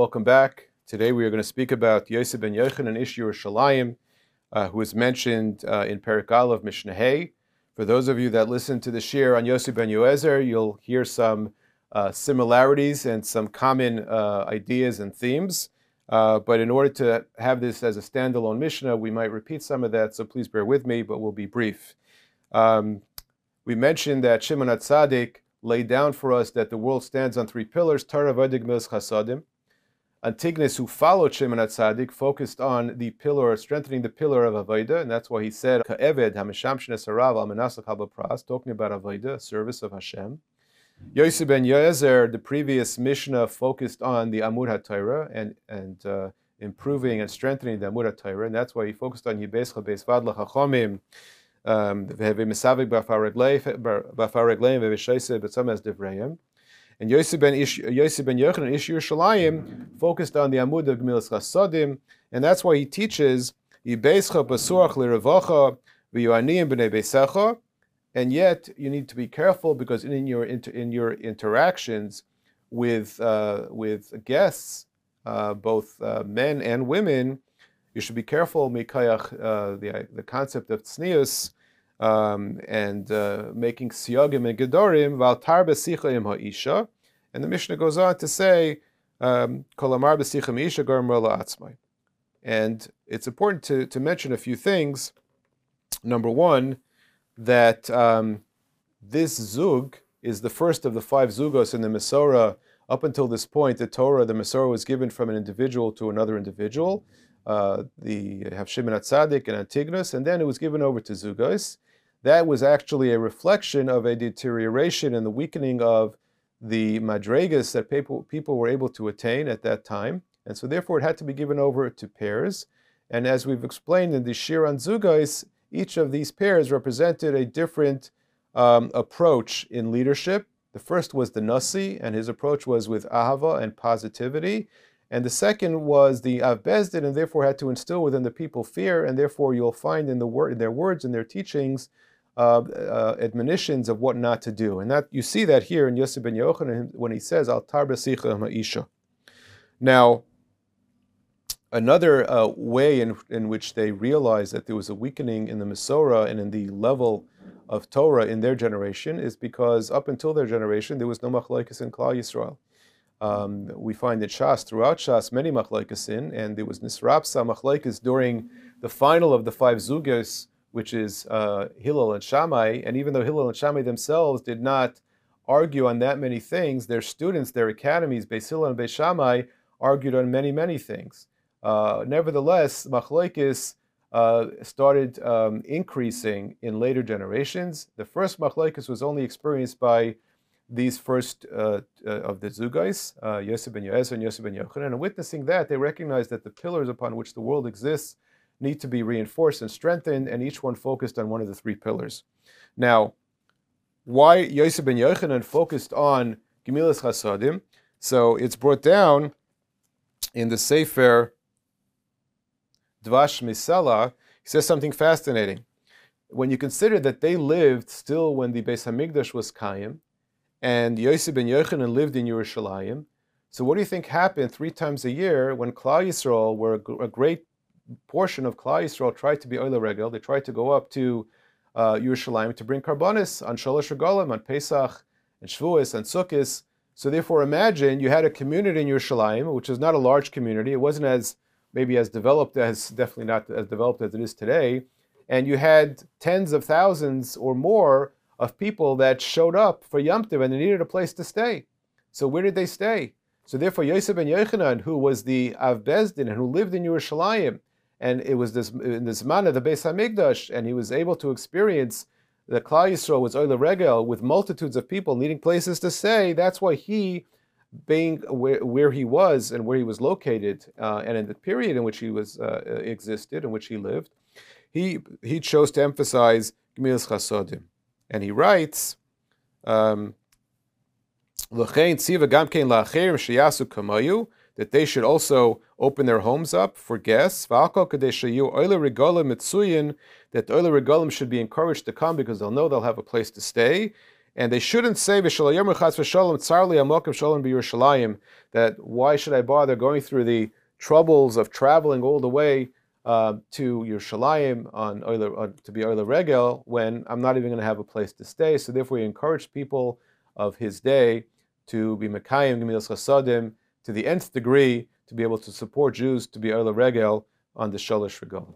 Welcome back. Today we are going to speak about Yosef ben Yochanan Ish Yerushalayim, uh, who is mentioned uh, in Perik of Mishnah Hay. For those of you that listen to the shiur on Yosef ben Yoezer, you'll hear some uh, similarities and some common uh, ideas and themes. Uh, but in order to have this as a standalone Mishnah, we might repeat some of that, so please bear with me, but we'll be brief. Um, we mentioned that Shimon HaTzadik laid down for us that the world stands on three pillars, Torah, Vadig, Chasadim. Antigonus, who followed Shimon HaTzadik, focused on the pillar, strengthening the pillar of Avodah, and that's why he said, Ka'eved HaMeshamshin Esarav Al-Menasach Pras, talking about Avodah, service of Hashem. Yosef ben Yoezer, the previous Mishnah, focused on the Amud HaTorah and, and uh, improving and strengthening the Amud HaTorah, and that's why he focused on Yibes Chabes Vad L'Chachomim, um, V'Misavik B'Afar Regleim V'Vishaise B'Tzam Es Divrayim. And Yosef ben, ben Yochanan Ish Yerushalayim focused on the Amud of Gemilas Chasadim, and that's why he teaches Yibescha Basuach L'Revacha V'Yoaniyim B'nei Beisecha, and yet you need to be careful because in your inter, in your interactions with uh, with guests, uh, both uh, men and women, you should be careful mikayach uh, the the concept of tznius um, and uh, making siyagim and gedorim val tar im ha'isha. And the Mishnah goes on to say, um. And it's important to, to mention a few things. Number one, that um, this zug is the first of the five zugos in the Masorah. Up until this point, the Torah, the Masorah was given from an individual to another individual. Uh, the have Shimon HaTzadik and Antigonus, and then it was given over to Zugos that was actually a reflection of a deterioration and the weakening of the madregas that people, people were able to attain at that time. And so therefore it had to be given over to pairs. And as we've explained in the Shiur on Zugais, each of these pairs represented a different um, approach in leadership. The first was the Nasi, and his approach was with Ahava and positivity. And the second was the Av Beis Din, and therefore had to instill within the people fear, and therefore you'll find in, the word, in their words and their teachings uh, uh, admonitions of what not to do. And that you see that here in Yosef ben Yochanan when he says, Al tarbesicha ma'isha. Now, another uh, way in, in which they realized that there was a weakening in the Masorah and in the level of Torah in their generation is because up until their generation there was no machlokes in Klal Yisrael. Um, we find that Shas, throughout Shas, many machlokes in, and there was nisrapsa machlokes during the final of the five zugas which is uh, Hillel and Shammai. And even though Hillel and Shammai themselves did not argue on that many things, their students, their academies, Beis Hillel and Beis Shammai, argued on many, many things. Uh, nevertheless, Machlaikis uh, started um, increasing in later generations. The first Machlaikis was only experienced by these first uh, uh, of the Zugais, uh, Yosef ben Yoezer and Yosef ben Yochanan. And witnessing that, they recognized that the pillars upon which the world exists need to be reinforced and strengthened, and each one focused on one of the three pillars. Now, why Yosef ben Yochanan focused on Gemilas Chasadim? So it's brought down in the Sefer Dvash Misala. He says something fascinating. When you consider that they lived still when the Beis Hamikdash was Kayim, and Yosef ben Yochanan lived in Yerushalayim, so what do you think happened three times a year when Klal Yisrael were a great portion of Klal Yisrael tried to be Oile Regel. They tried to go up to uh, Yerushalayim to bring karbonis on Shalosh Regalim, on Pesach, and Shavuos, and Sukkot. So therefore, imagine you had a community in Yerushalayim, which is not a large community. It wasn't as maybe as developed as definitely not as developed as it is today, and you had tens of thousands or more of people that showed up for Yom Tov and they needed a place to stay. So where did they stay? So therefore, Yosef ben Yochanan, who was the Av Beis Din and who lived in Yerushalayim, and it was this in this man of the Beis Hamikdash, and he was able to experience the Klal Yisrael was Oile Regel with multitudes of people needing places to stay. That's why he, being where, where he was and where he was located, uh, and in the period in which he was uh, existed, in which he lived, he he chose to emphasize Gemilas Chasodim, and he writes. Um, that they should also open their homes up for guests. That Oile Regalim should be encouraged to come because they'll know they'll have a place to stay. And they shouldn't say. That why should I bother going through the troubles of traveling all the way uh, to Yerushalayim on, on to be Oila Regel when I'm not even going to have a place to stay. So therefore, we encourage people of his day to be Mekayim Gemilas Chasadim to the nth degree to be able to support Jews to be Oila Regel on the Shalosh Regalim.